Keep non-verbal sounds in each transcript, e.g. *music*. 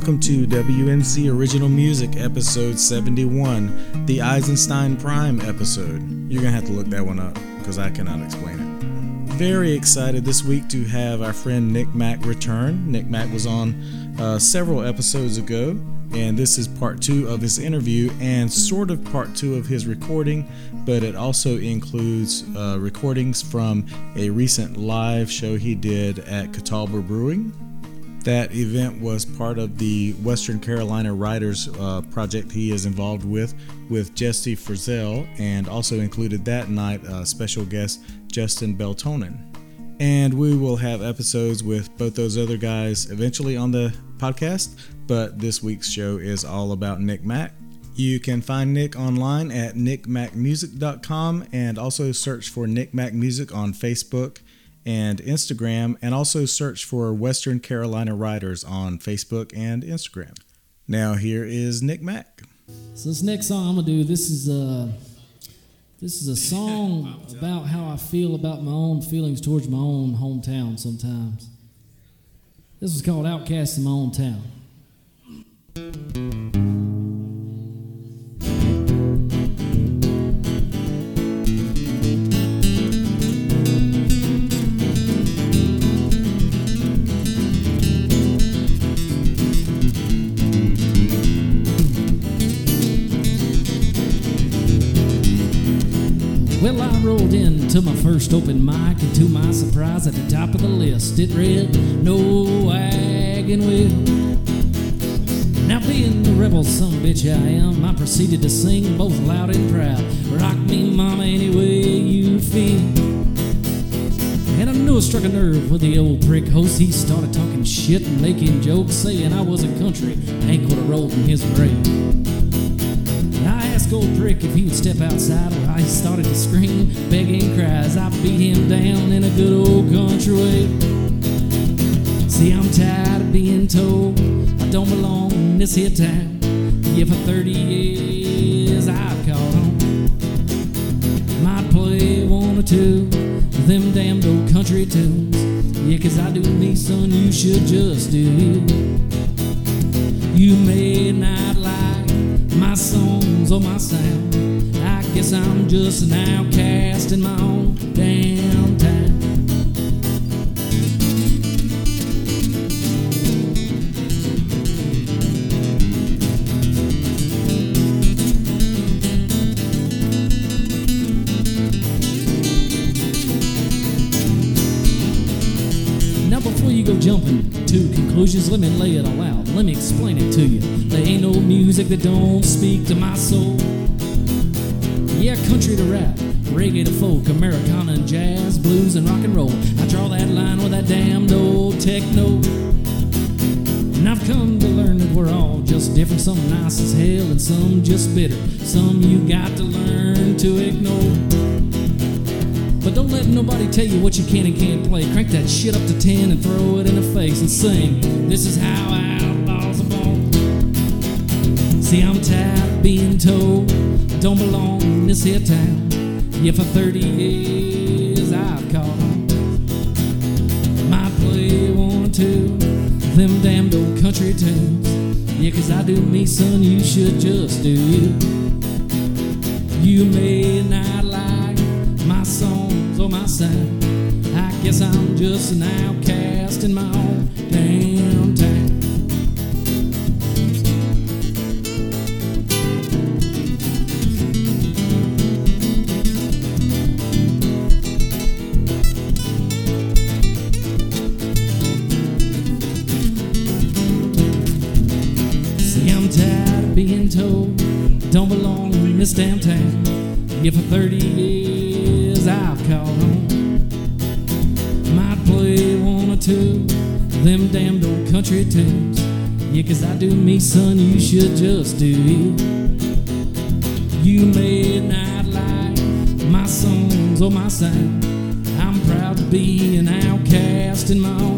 Welcome to WNC Original Music episode 71, the Eisenstein Prime episode. You're going to have to look that one up because I cannot explain it. Very excited this week to have our friend Nick Mack return. Nick Mack was on uh, several episodes ago, and this is part two of his interview and sort of part two of his recording, but it also includes uh, recordings from a recent live show he did at Catawba Brewing that event was part of the Western Carolina Writers uh, project he is involved with, with Jesse Frizzell, and also included that night uh, special guest Justin Beltonen. And we will have episodes with both those other guys eventually on the podcast, but this week's show is all about Nick Mack. You can find Nick online at nickmackmusic.com and also search for Nick Mack Music on Facebook and Instagram, and also search for Western Carolina Writers on Facebook and Instagram. Now here is Nick Mack. So this next song I'm gonna do, this is a this is a song *laughs* about how I feel about my own feelings towards my own hometown sometimes. This is called Outcast in My Own Town. Well, I rolled into my first open mic, and to my surprise, at the top of the list, it read, No wagon wheel. Now, being the rebel son bitch I am, I proceeded to sing both loud and proud. Rock me, mama, any way you feel. And I knew it struck a nerve with the old prick host. He started talking shit and making jokes, saying I was a country. Hank would have rolled in his grave. Old Prick if he would step outside, or I started to scream, begging cries. I beat him down in a good old country way. See, I'm tired of being told I don't belong in this here town. Yeah, for 30 years I've caught on. Might play one or two of them damned old country tunes. Yeah, 'cause I do me, son, you should just do. You I'm just an outcast in my own Some you got to learn to ignore. But don't let nobody tell you what you can and can't play. Crank that shit up to 10 and throw it in the face and sing. This is how outlaws are born. See, I'm tired of being told don't belong in this here town. Yeah, for 30 years I've on. Might play one or two them damned old country tunes. Yeah, 'cause I do me, son, you should just do you. You may not like my songs or my sound. I guess I'm just an outcast in my own damn this damn town. Yeah, for 30 years I've caught on. Might play one or two them damned old country tunes. Yeah, 'cause I do me, son, you should just do you. You may not like my songs or my sound. I'm proud to be an outcast in my own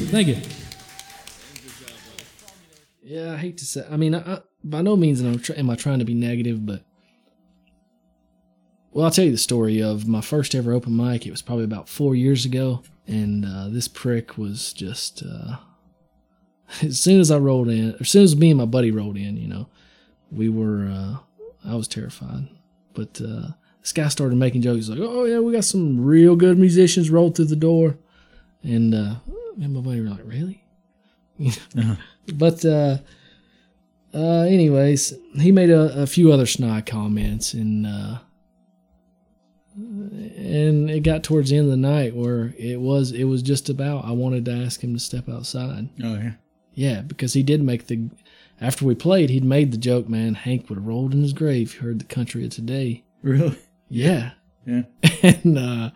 Thank you. Yeah, I hate to say. I mean, I, I, by no means am I, trying to be negative, but well, I'll tell you the story of my first ever open mic. It was probably about four years ago, and uh, this prick was just. Uh, *laughs* as soon as I rolled in, as soon as me and my buddy rolled in, you know, we were. Uh, I was terrified, but uh, this guy started making jokes like, "Oh yeah, we got some real good musicians rolled through the door," and uh, and my buddy were like, "Really?" *laughs* But uh, uh, anyways, he made a, a few other snide comments, and uh, and it got towards the end of the night where it was it was just about I wanted to ask him to step outside. Oh yeah. Yeah, because he did make the after we played, he'd made the joke, man. Hank would have rolled in his grave if he heard the country of today. Really? Yeah. Yeah. *laughs* and uh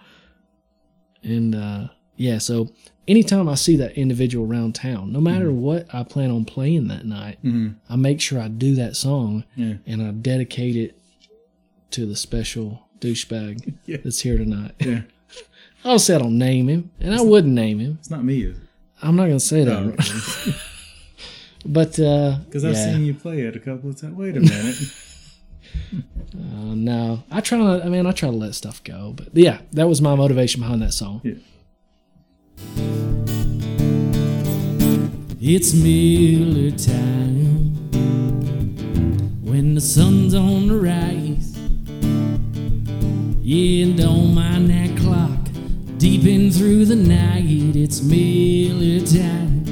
and uh yeah, so anytime I see that individual around town, no matter what I plan on playing that night, Mhm. I make sure I do that song Yeah. and I dedicate it to the special douchebag *laughs* Yeah. that's here tonight. Yeah. *laughs* I'll say I don't name him, and I wouldn't name him. It's not me, is it? I'm not gonna say that. No. *laughs* But uh, Because I've yeah. seen you play it a couple of times. Wait a minute. Uh, no, I try to. I mean, I try to let stuff go. But yeah, that was my motivation behind that song. Yeah. It's Miller time when the sun's on the rise. Yeah, and don't mind that clock deep in through the night. It's Miller time.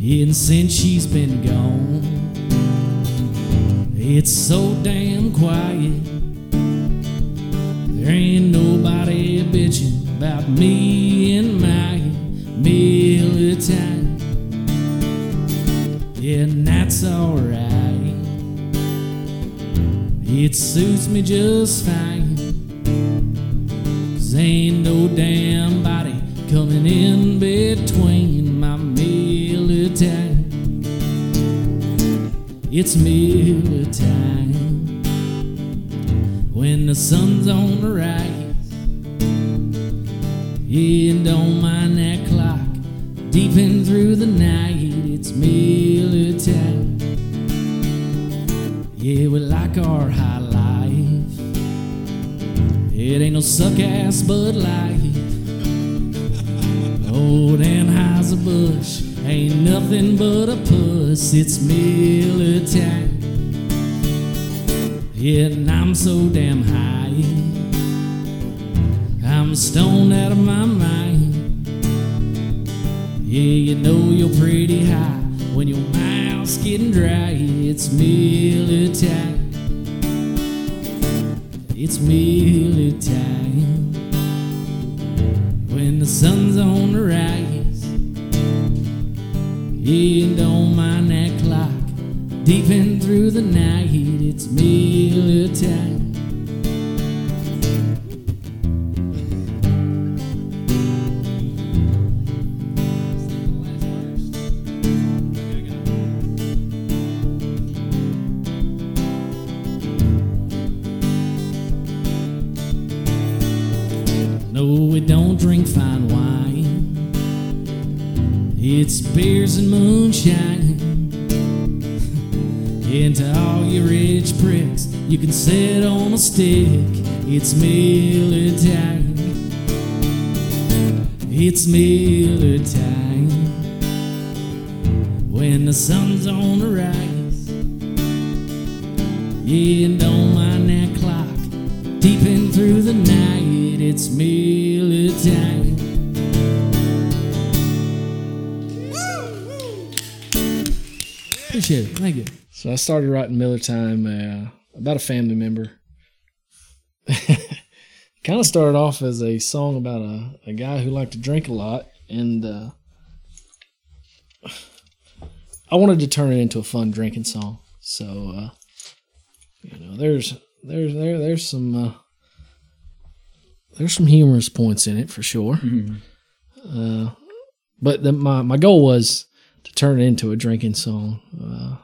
And since she's been gone, it's so damn quiet. There ain't nobody about me and my. Yeah, and that's alright. It suits me just fine. Cause ain't no damn body coming in between my time. It's time when the sun's on the rise. And don't mind that clock deep in through the night. It's Miller time. Yeah, we like our high life. It ain't no suck ass Bud Light. Oh, Old Anheuser-Busch ain't nothing but a puss. It's Miller time. Yeah, and I'm so damn high. I'm stoned out of my mind. Yeah, you know you're pretty high when your mouth's getting dry. It's Miller time. It's Miller time. When the sun's on the rise. Yeah, and don't mind that clock. Deep in through the night, it's Miller time. Stick. It's Miller time. It's Miller time. When the sun's on the rise. Yeah, and don't mind that clock. Deep in through the night, it's Miller time. Appreciate it. Thank you. So I started writing Miller Time uh, about a family member. *laughs* kind of started off as a song about a, a guy who liked to drink a lot, and uh, I wanted to turn it into a fun drinking song. So uh, you know, there's there's there there's some uh, there's some humorous points in it for sure. Uh, but the, my my goal was to turn it into a drinking song, uh,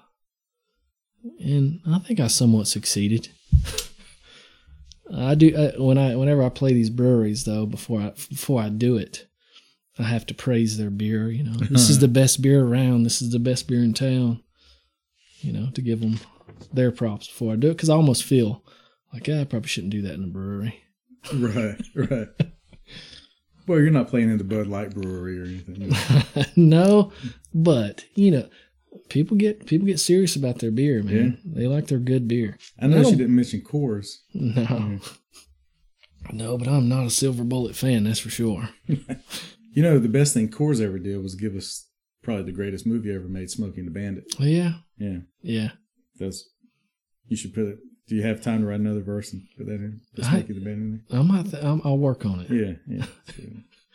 and I think I somewhat succeeded. *laughs* I do uh, when I whenever I play these breweries though before I before I do it, I have to praise their beer. You know, this is *laughs* the best beer around. This is the best beer in town. You know, to give them their props before I do it because I almost feel like "Ah, I probably shouldn't do that in a brewery. *laughs* Right, right. well, you're not playing in the Bud Light Brewery or anything. *laughs* no, but you know, people get people get serious about their beer, man. They like their good beer. I know you didn't mention Coors. No, no, but I'm not a Silver Bullet fan. That's for sure. *laughs* You know, the best thing Coors ever did was give us probably the greatest movie ever made, Smokey and the Bandit. Well, yeah, Yeah, yeah. that's. You should put it. Do you have time to write another verse and put that in? I- Smokey and the Bandit I might. Th- I'm, I'll work on it. Yeah, yeah. *laughs*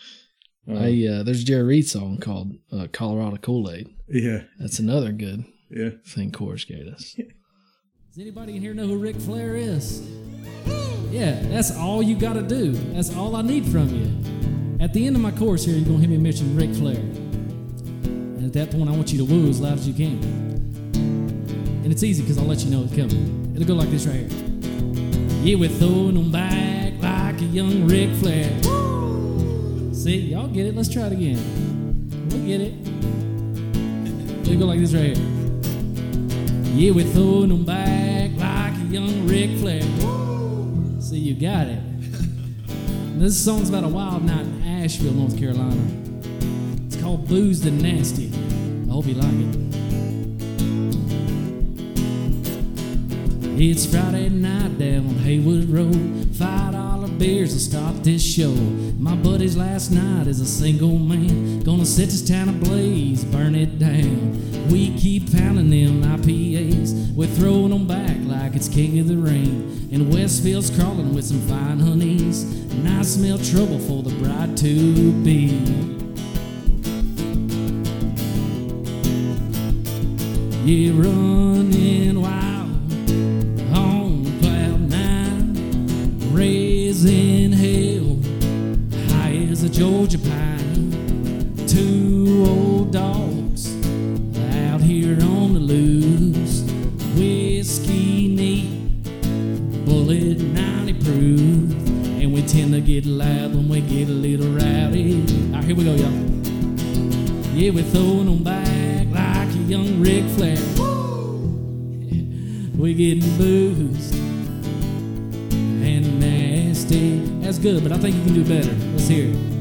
Uh, I uh, there's a Jerry Reed song called uh, Colorado Kool Aid. yeah, That's another good yeah. thing Coors gave us. *laughs* Does anybody in here know who Ric Flair is? Yeah, that's all you got to do. That's all I need from you. At the end of my course here, you're going to hear me mention Ric Flair. And at that point, I want you to woo as loud as you can. And it's easy because I'll let you know it's coming. It'll go like this right here. Yeah, we're throwing them back like a young Ric Flair. See, y'all get it. Let's try it again. We'll get it. It'll go like this right here. Yeah, we're throwing them back like a young Ric Flair. So you got it. *laughs* this song's about a wild night in Asheville, North Carolina. It's called Boozed and Nasty. I hope you like it. It's Friday night down on Haywood Road. Five dollar beers will stop this show. My buddy's last night is a single man. Gonna set this town ablaze, burn it down. We keep pounding them IPAs. We're throwing them back like it's king of the ring. And Westfield's crawling with some fine honeys. And I smell trouble for the bride to be. Yeah, running wild Georgia pine. Two old dogs out here on the loose, whiskey neat, Bulleit 90 proof, and we tend to get loud when we get a little rowdy. All right, here we go, y'all. Yeah, we're throwing them back like a young Ric Flair. *laughs* We're getting boozed and nasty. That's good, but I think you can do better. Let's hear it.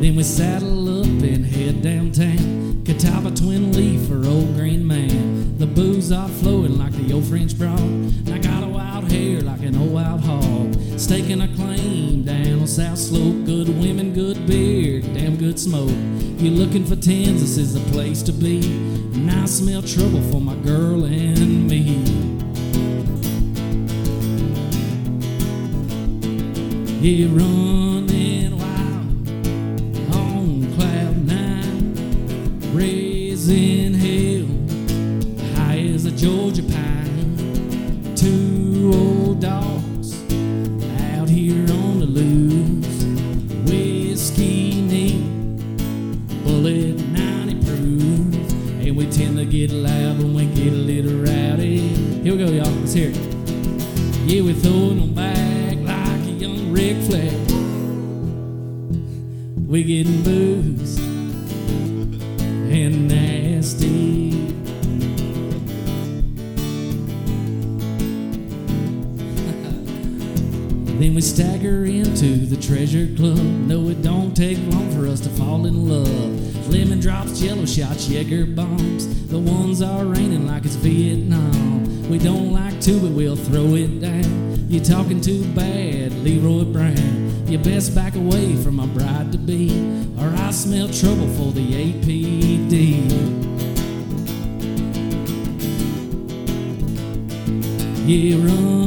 Then we saddle up and head downtown. Catawba Twin Leaf for Old Green Man. The booze are flowing like the old French broad. And I got a wild hair like an old wild hog. Staking a claim down on South Slope. Good women, good beer, damn good smoke. You're looking for tens, this is the place to be. And I smell trouble for my girl and me. Yeah, running getting and nasty. *laughs* Then we stagger into the treasure club. No, it don't take long for us to fall in love. Lemon drops, jello shots, Jaeger bombs. The ones are raining like it's Vietnam. We don't like to, but we'll throw it down. You're talking too bad, Leroy Brown. You best back away from my bride Yeah, running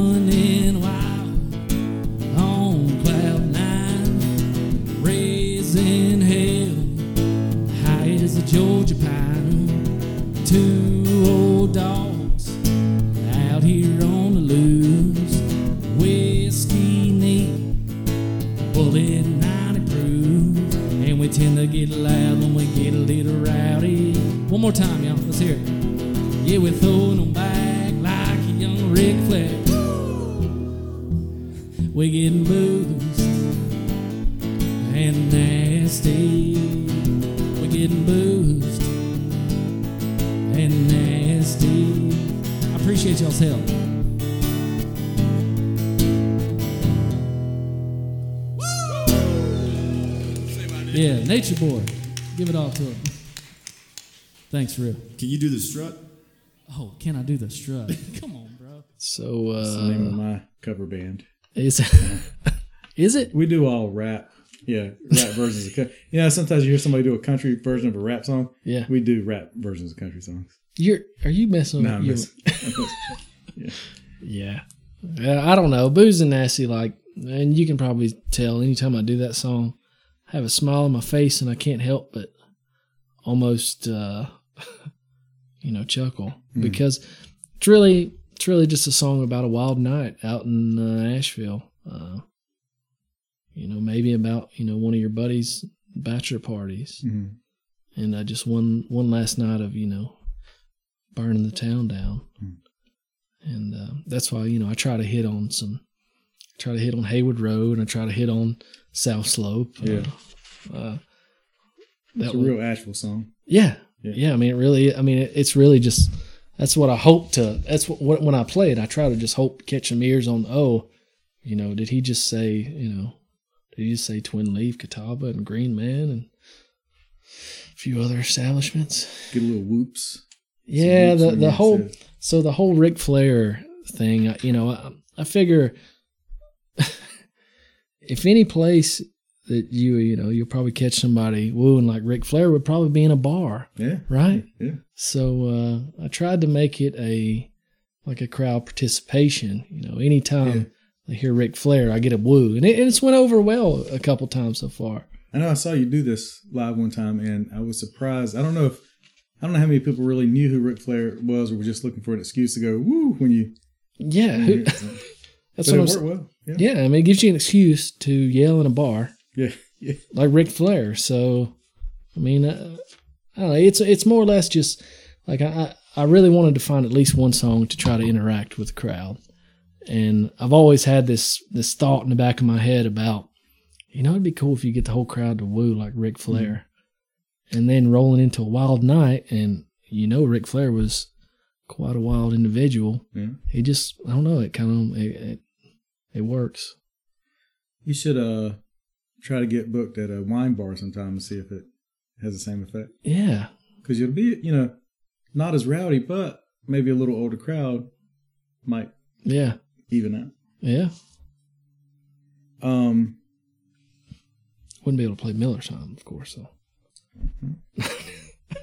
strut? Oh, can I do the strut? *laughs* Come on, bro. So That's the name of uh, my cover band. is *laughs* is it? We do all rap. Yeah, rap *laughs* versions of country. You know, sometimes you hear somebody do a country version of a rap song. Yeah. We do rap versions of country songs. You're are you messing No, with I'm you? messing- Yeah. Yeah, I don't know. Booze and nasty, like, and you can probably tell anytime I do that song, I have a smile on my face and I can't help but almost, uh, you know, chuckle because it's really, it's really just a song about a wild night out in uh, Asheville. Uh, you know, maybe about you know one of your buddies' bachelor parties, Mhm. and uh, just one one last night of you know burning the town down and uh, that's why you know I try to hit on some, try to hit on Haywood Road, and I try to hit on South Slope. Yeah. uh, uh, It's a real Asheville song. yeah, Yeah. yeah, I mean, it really, I mean, it, it's really just that's what I hope to. That's what, what when I play it, I try to just hope catch some ears on. Oh, you know, did he just say, you know, did he just say Twin Leaf, Catawba, and Green Man, and a few other establishments? Get a little whoops. Yeah, whoops the the whole said- so the whole Ric Flair thing, you know, I, I figure *laughs* if any place that you you know you'll probably catch somebody wooing like Ric Flair would probably be in a bar, Yeah. right? Yeah. So uh, I tried to make it a like a crowd participation. You know, anytime I hear Ric Flair, I get a woo, and, it, and it's went over well a couple times so far. I know I saw you do this live one time, and I was surprised. I don't know if I don't know how many people really knew who Ric Flair was, or were just looking for an excuse to go woo when you. Yeah, when you *laughs* *laughs* that's but what it I'm worked saying. well. Yeah. Yeah, I mean, it gives you an excuse to yell in a bar. Yeah. Yeah. like Ric Flair. So, I mean, uh, I don't know. It's it's more or less just like I I really wanted to find at least one song to try to interact with the crowd, and I've always had this this thought in the back of my head about, you know, it'd be cool if you get the whole crowd to woo like Ric Flair, and then rolling into a wild night, and you know, Ric Flair was quite a wild individual. Yeah. He just I don't know. It kind of it, it it works. You should uh try to get booked at a wine bar sometime and see if it has the same effect. Yeah. Because you'll be, you know, not as rowdy, but maybe a little older crowd might Yeah. even out. Yeah. Um, Wouldn't be able to play Miller time, of course. So *laughs*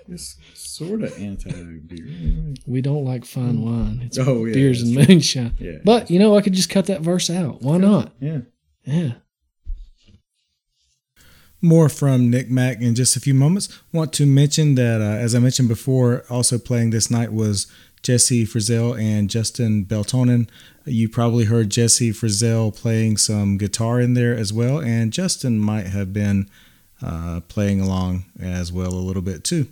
it's sort of anti beer. we don't like fine wine. It's Oh, yeah, beers and true. moonshine. Yeah. But you know, I could just cut that verse out. Why not? Yeah. Yeah. More from Nick Mack in just a few moments. Want to mention that, uh, as I mentioned before, also playing this night was Jesse Frizzell and Justin Beltonen. You probably heard Jesse Frizzell playing some guitar in there as well, and Justin might have been uh, playing along as well a little bit too.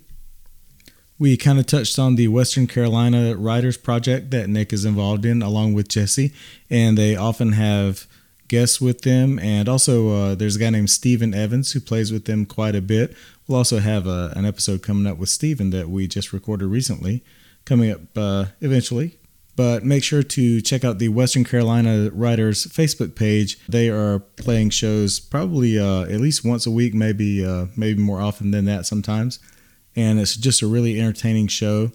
We kind of touched on the Western Carolina Writers Project that Nick is involved in along with Jesse, and they often have guests with them. And also, uh, there's a guy named Stephen Evans who plays with them quite a bit. We'll also have a, an episode coming up with Stephen that we just recorded recently, coming up uh, eventually. But make sure to check out the Western Carolina Writers Facebook page. They are playing shows probably uh, at least once a week, maybe uh, maybe more often than that sometimes and it's just a really entertaining show.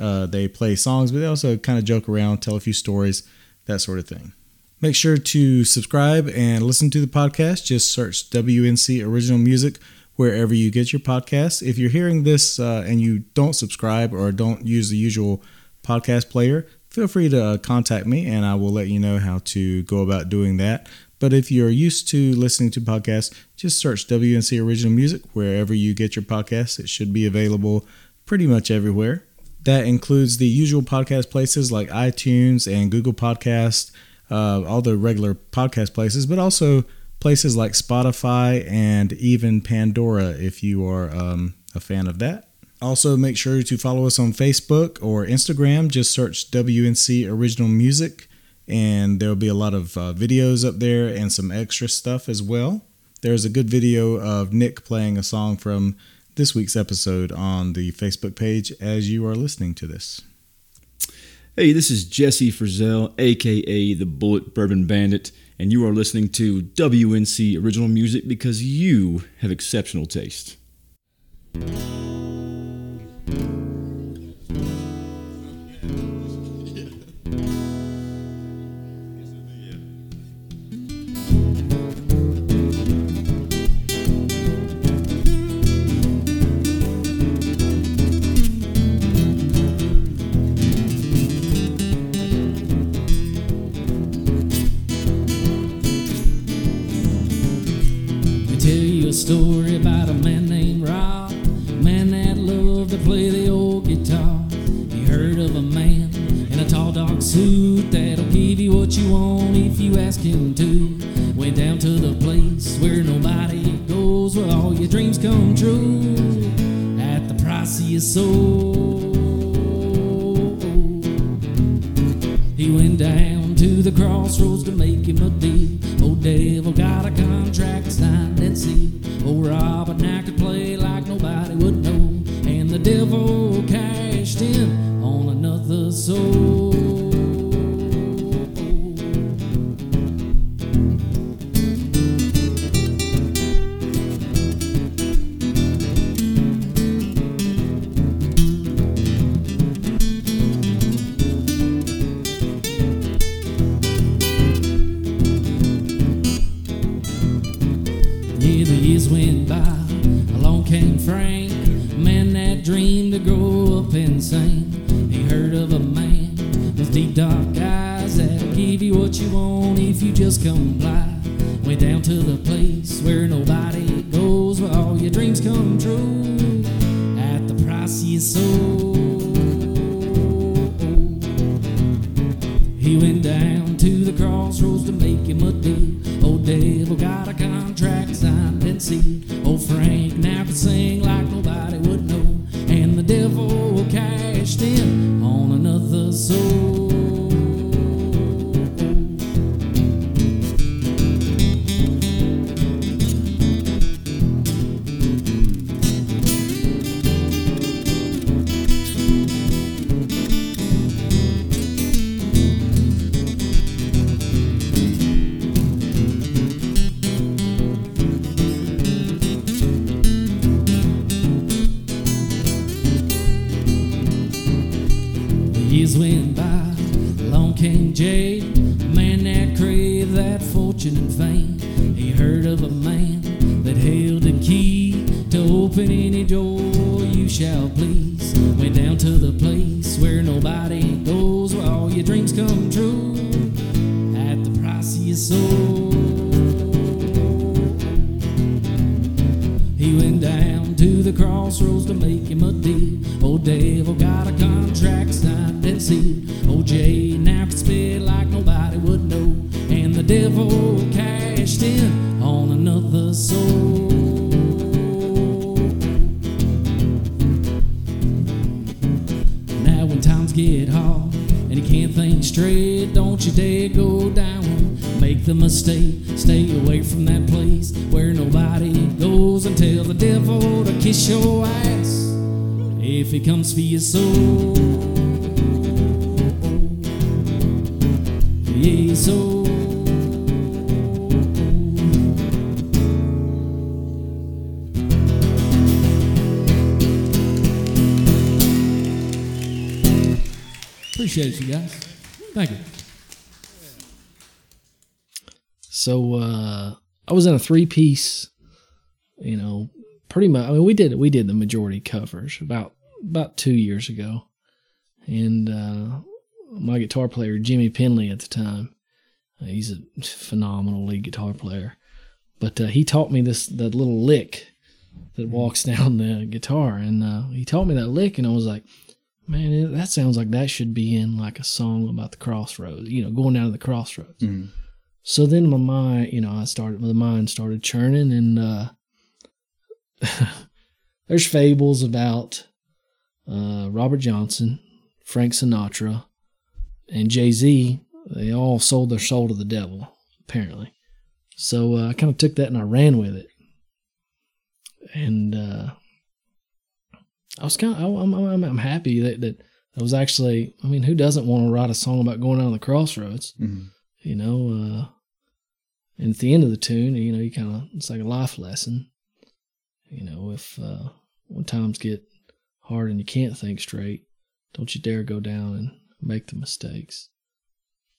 Uh, they play songs, but they also kind of joke around, tell a few stories, that sort of thing. Make sure to subscribe and listen to the podcast. Just search WNC Original Music wherever you get your podcasts. If you're hearing this uh, and you don't subscribe or don't use the usual podcast player, feel free to uh, contact me and I will let you know how to go about doing that. But if you're used to listening to podcasts, just search WNC Original Music wherever you get your podcasts. It should be available pretty much everywhere. That includes the usual podcast places like iTunes and Google Podcast, uh, all the regular podcast places, but also places like Spotify and even Pandora if you are um, a fan of that. Also, make sure to follow us on Facebook or Instagram. Just search WNC Original Music, and there'll be a lot of uh, videos up there and some extra stuff as well. There's a good video of Nick playing a song from this week's episode on the Facebook page as you are listening to this. Hey, this is Jesse Frizzell, aka the Bulleit Bourbon Bandit, and you are listening to WNC Original Music because you have exceptional taste. story. Open any door you shall please. Went down to the place where nobody three piece, you know, pretty much. I mean, we did we did the majority covers about about two years ago, and uh, my guitar player Jimmy Penley at the time, uh, he's a phenomenal lead guitar player, but uh, he taught me this that little lick that walks *laughs* down the guitar, and uh, he taught me that lick, and I was like. Man, that sounds like that should be in like a song about the crossroads, you know, going down to the crossroads. Mm-hmm so then my mind, you know, I started my mind started churning, and uh, *laughs* there's fables about uh, Robert Johnson, Frank Sinatra, and Jay Z. They all sold their soul to the devil, apparently. So uh, I kind of took that and I ran with it, and uh, I was kind of I'm, I'm, I'm happy that that I was actually I mean who doesn't want to write a song about going down the crossroads. Mm-hmm you know, uh, and at the end of the tune, you know, you kind of it's like a life lesson. You know, if uh, when times get hard and you can't think straight, don't you dare go down and make the mistakes.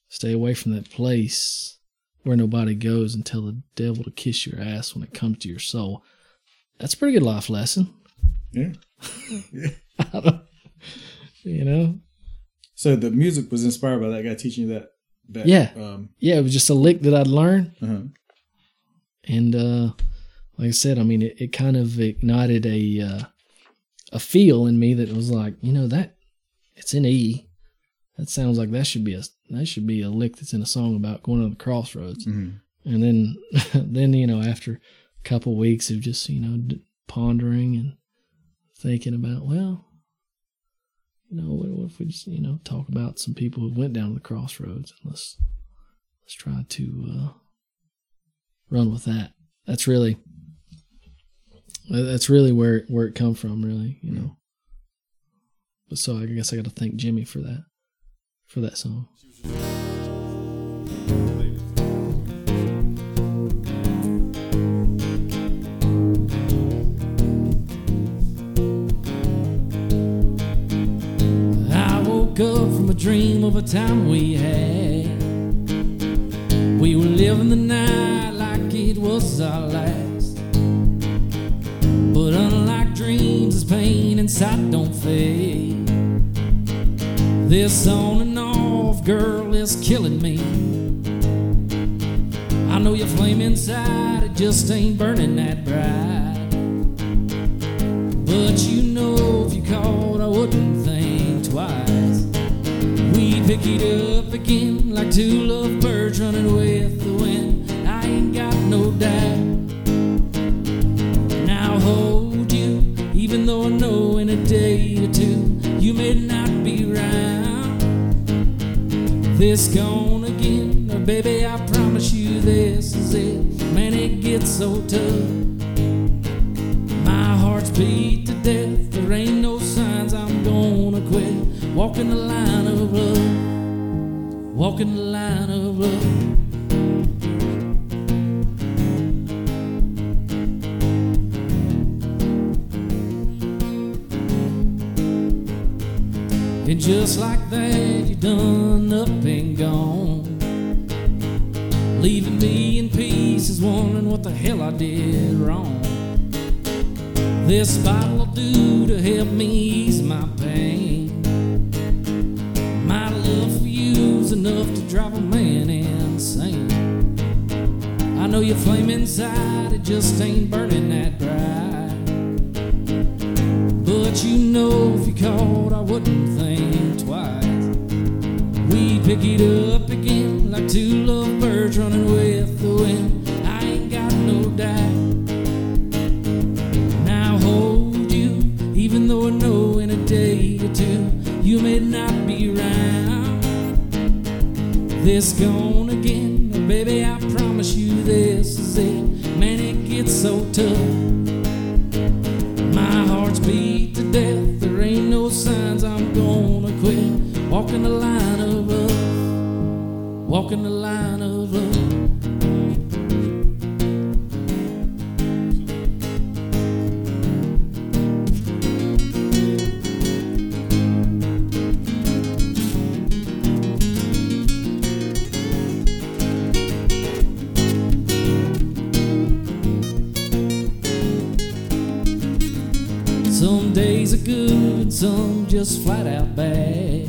Stay away from that place where nobody goes and tell the devil to kiss your ass when it comes to your soul. That's a pretty good life lesson. Yeah. *laughs* Don't- you know? So the music was inspired by that guy teaching you that. Yeah. Um, Yeah, it was just a lick that I'd learned. uh-huh. and uh like i said i mean it, it kind of ignited a uh a feel in me that was like you know that it's in e that sounds like that should be a that should be a lick that's in a song about going on the crossroads Mhm. and then *laughs* then you know after a couple weeks of just you know d- pondering and thinking about well you know what, what if we just you know talk about some people who went down to the crossroads and let's let's try to uh run with that. That's really that's really where where it come from, really, you know. But so I guess I got to thank Jimmy for that for that song. Dream of a time we had. We were living the night like it was our last. But unlike dreams, this pain inside don't fade. This on and off girl is killing me. I know your flame inside, it just ain't burning that bright. But you know if you called, pick it up again like two lovebirds running with the wind. I ain't got no doubt. And I'll hold you, even though I know in a day or two you may not be round. This gone again, or baby, I promise you this is it. Man, it gets so tough. My heart's beat to death. There ain't no signs I'm gonna quit. Walking the line. Walking the line of love. And just like that, you done up and gone. Leaving me in pieces, wondering what the hell I did wrong. This bottle'll do to help me ease my pain. Enough to drive a man insane. I know your flame inside, it just ain't burning that bright. But you know if you called, I wouldn't think twice. We'd pick it up again like two lovebirds running with the wind. I ain't got no doubt. This gone again, oh, baby, I promise you this is it. Man, it gets so tough. My heart's beat to death. There ain't no signs I'm gonna quit. Walking the line of love. Walking the line days are good, some just flat out bad.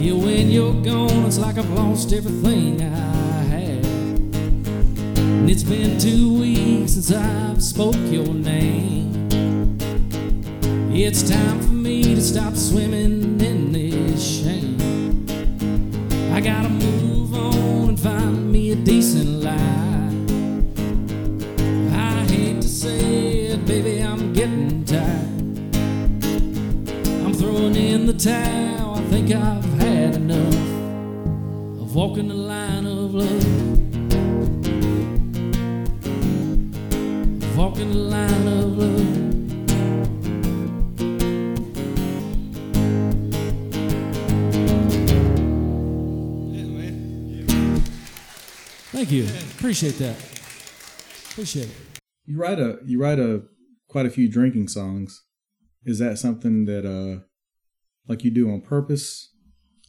Yeah, when you're gone, it's like I've lost everything I had. And it's been two weeks since I've spoke your name. It's time for me to stop swimming in this shame. I gotta move on and find me a decent life. Tired. I'm throwing in the towel, I think I've had enough. Of walking the line of love. Walking the line of love. Thank you. Appreciate that. Appreciate it. You write a you write a quite a few drinking songs. Is that something that uh like you do on purpose?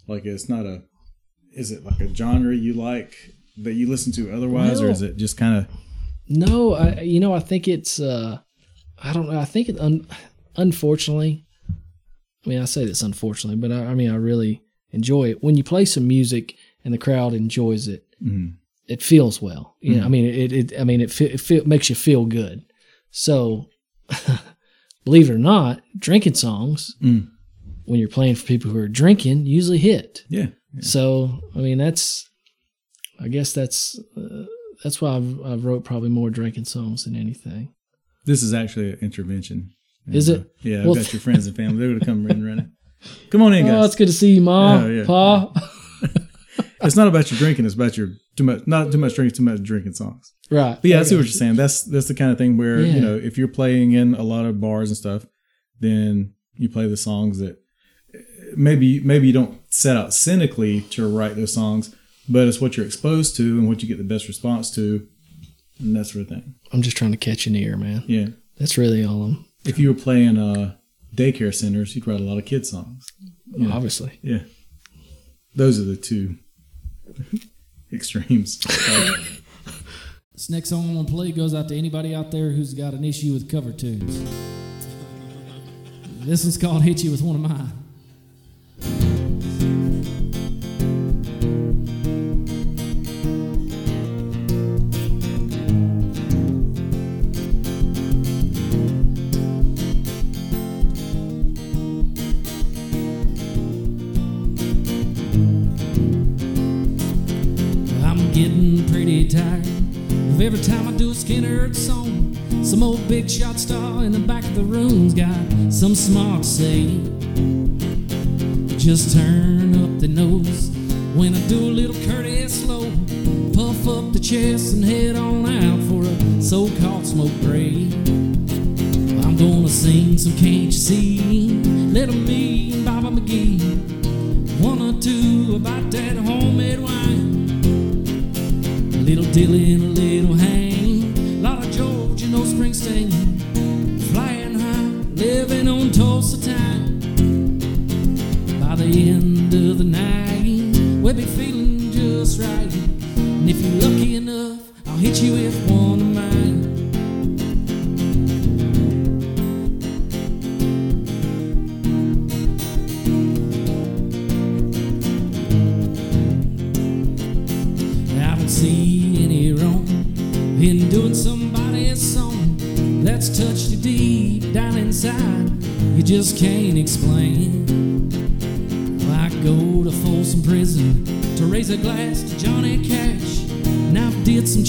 Like it's not a is it like a genre you like that you listen to otherwise or is it just kind of No, I you know I think it's uh I don't know. I think it un, unfortunately I mean I say this unfortunately, but I, I mean I really enjoy it. When you play some music and the crowd enjoys it, Mhm. it feels well. You know, I mean it, it I mean it, fe- it makes you feel good. So *laughs* believe it or not, drinking songs Mm. when you're playing for people who are drinking usually hit. yeah. So I mean that's I guess that's uh, that's why I've, I've wrote probably more drinking songs than anything. This is actually an intervention. Is it? uh, yeah, I've Well, got *laughs* your friends and family. They're going to come in running. Come on in, guys. Oh, it's good to see you, Ma, Yeah, yeah. Pa. *laughs* it's not about your drinking. It's about your too much, not too much drinking, too much drinking songs. right. But yeah, I see what you're saying. That's that's the kind of thing where Yeah. you know if you're playing in a lot of bars and stuff, then you play the songs that maybe maybe you don't set out cynically to write those songs, but it's what you're exposed to and what you get the best response to, and that sort of thing. I'm just trying to catch an ear, man. Yeah. That's really all I'm. If you were playing uh, daycare centers, you'd write a lot of kid songs. Yeah. Obviously, Yeah. Those are the two *laughs* extremes. This next song I'm gonna play goes out to anybody out there who's got an issue with cover tunes. This one's called "Hit You with One of Mine." Every time I do a Skynyrd song. Some old big shot star in the back of the room's got some smart say. Just turn up the nose when I do a little Curtis Loew. Puff up the chest and head on out for a so-called smoke break. I'm gonna sing some Can't You See? Little Me and Bobby McGee. Just right. And if you're lucky enough, I'll hit you with one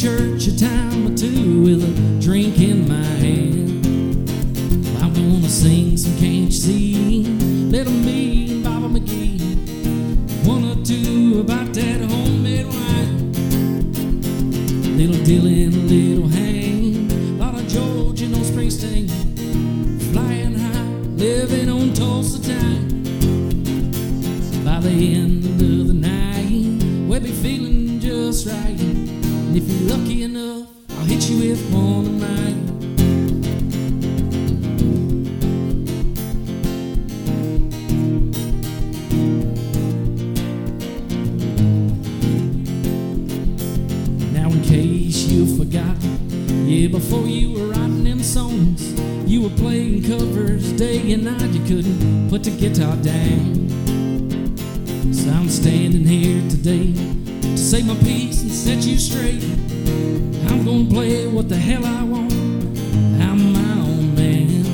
church a time forgot, yeah, before you were writing them songs, you were playing covers day and night. You couldn't put the guitar down. So I'm standing here today to say my piece and set you straight. I'm gonna play what the hell I want. I'm my own man.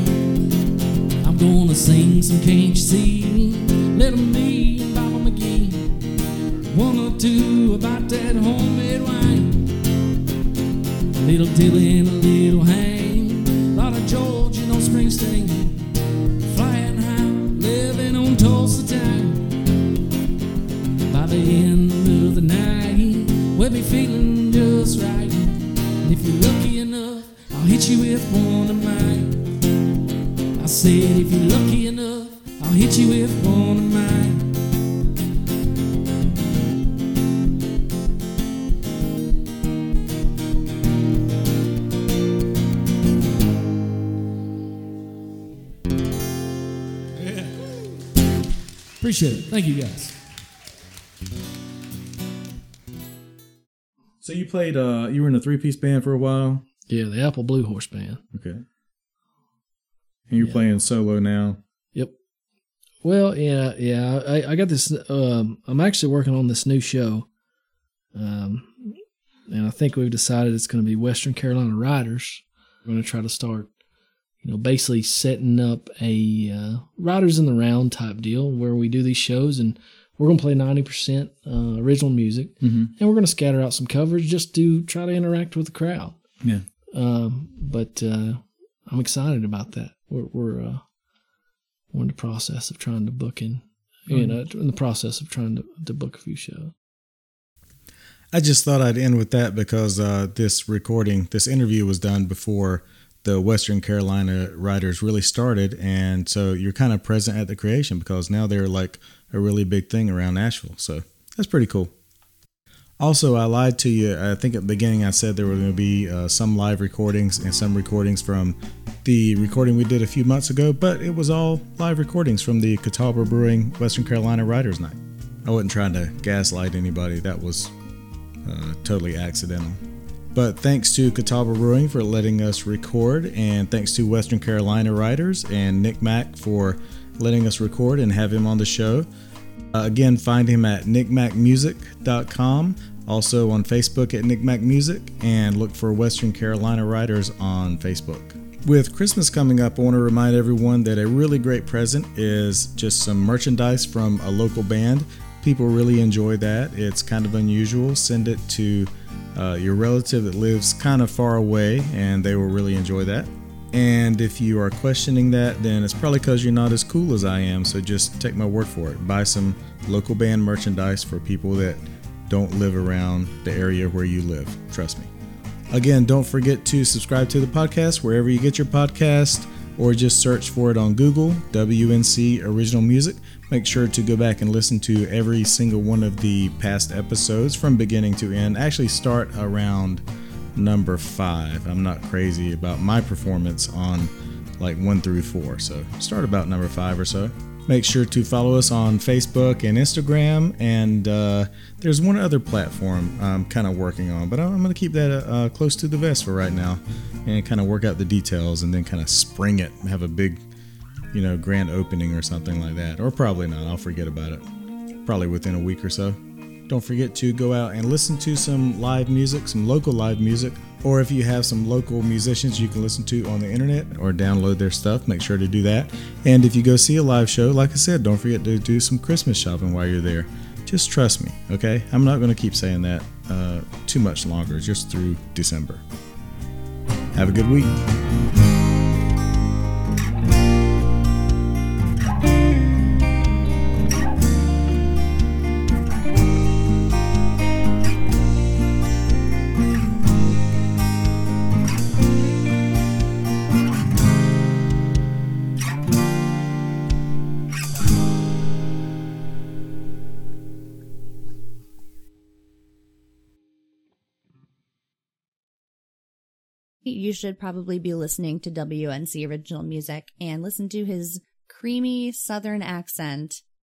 I'm gonna sing some Can't You See? Little me and Bobby McGee. One or two about that homemade wine. Little Dylan, a little Hank, Thank you guys. So you played uh you were in a three piece band for a while? Yeah, the Apple Blue Horse Band. Okay. And you're Yeah. playing solo now. Yep. Well, yeah, yeah. I, I got this. Um, I'm actually working on this new show, um, and I think we've decided it's going to be Western Carolina Writers. We're going to try to start, you know, basically setting up a uh, Writers in the Round type deal where we do these shows and we're going to play 90% uh, original music Mm-hmm. and we're going to scatter out some covers just to try to interact with the crowd. Yeah. Um, but uh, I'm excited about that. We're we're, uh, we're in the process of trying to book in, you know, in the process of trying to, to book a few shows. I just thought I'd end with that because uh, this recording, this interview was done before the Western Carolina writers really started, and so you're kind of present at the creation because now they're like a really big thing around Asheville. So that's pretty cool. Also, I lied to you. I think at the beginning I said there were going to be uh, some live recordings and some recordings from the recording we did a few months ago, but it was all live recordings from the Catawba Brewing Western Carolina Writers Night. I wasn't trying to gaslight anybody. That was uh, totally accidental. But thanks to Catawba Brewing for letting us record, and thanks to Western Carolina Writers and Nick Mack for letting us record and have him on the show. Uh, again, find him at nickmackmusic.com, also on Facebook at nickmackmusic, and look for Western Carolina Writers on Facebook. With Christmas coming up, I want to remind everyone that a really great present is just some merchandise from a local band. People really enjoy that. It's kind of unusual. Send it to uh, your relative that lives kind of far away, and they will really enjoy that. And if you are questioning that, then it's probably because you're not as cool as I am. So just take my word for it. Buy some local band merchandise for people that don't live around the area where you live. Trust me. Again, don't forget to subscribe to the podcast wherever you get your podcast or just search for it on Google, WNC Original Music. Make sure to go back and listen to every single one of the past episodes from beginning to end. Actually, start around number five. I'm not crazy about my performance on like one through four, so start about number five or so. Make sure to follow us on Facebook and Instagram, and uh, there's one other platform I'm kind of working on, but I'm going to keep that uh, close to the vest for right now, and kind of work out the details, and then kind of spring it, have a big, you know, grand opening or something like that, or probably not. I'll forget about it. Probably within a week or so. Don't forget to go out and listen to some live music, some local live music, or if you have some local musicians you can listen to on the internet or download their stuff, make sure to do that. And if you go see a live show, like I said, don't forget to do some Christmas shopping while you're there. Just trust me, okay? I'm not going to keep saying that uh, too much longer, just through December. Have a good week. You should probably be listening to WNC original music and listen to his creamy southern accent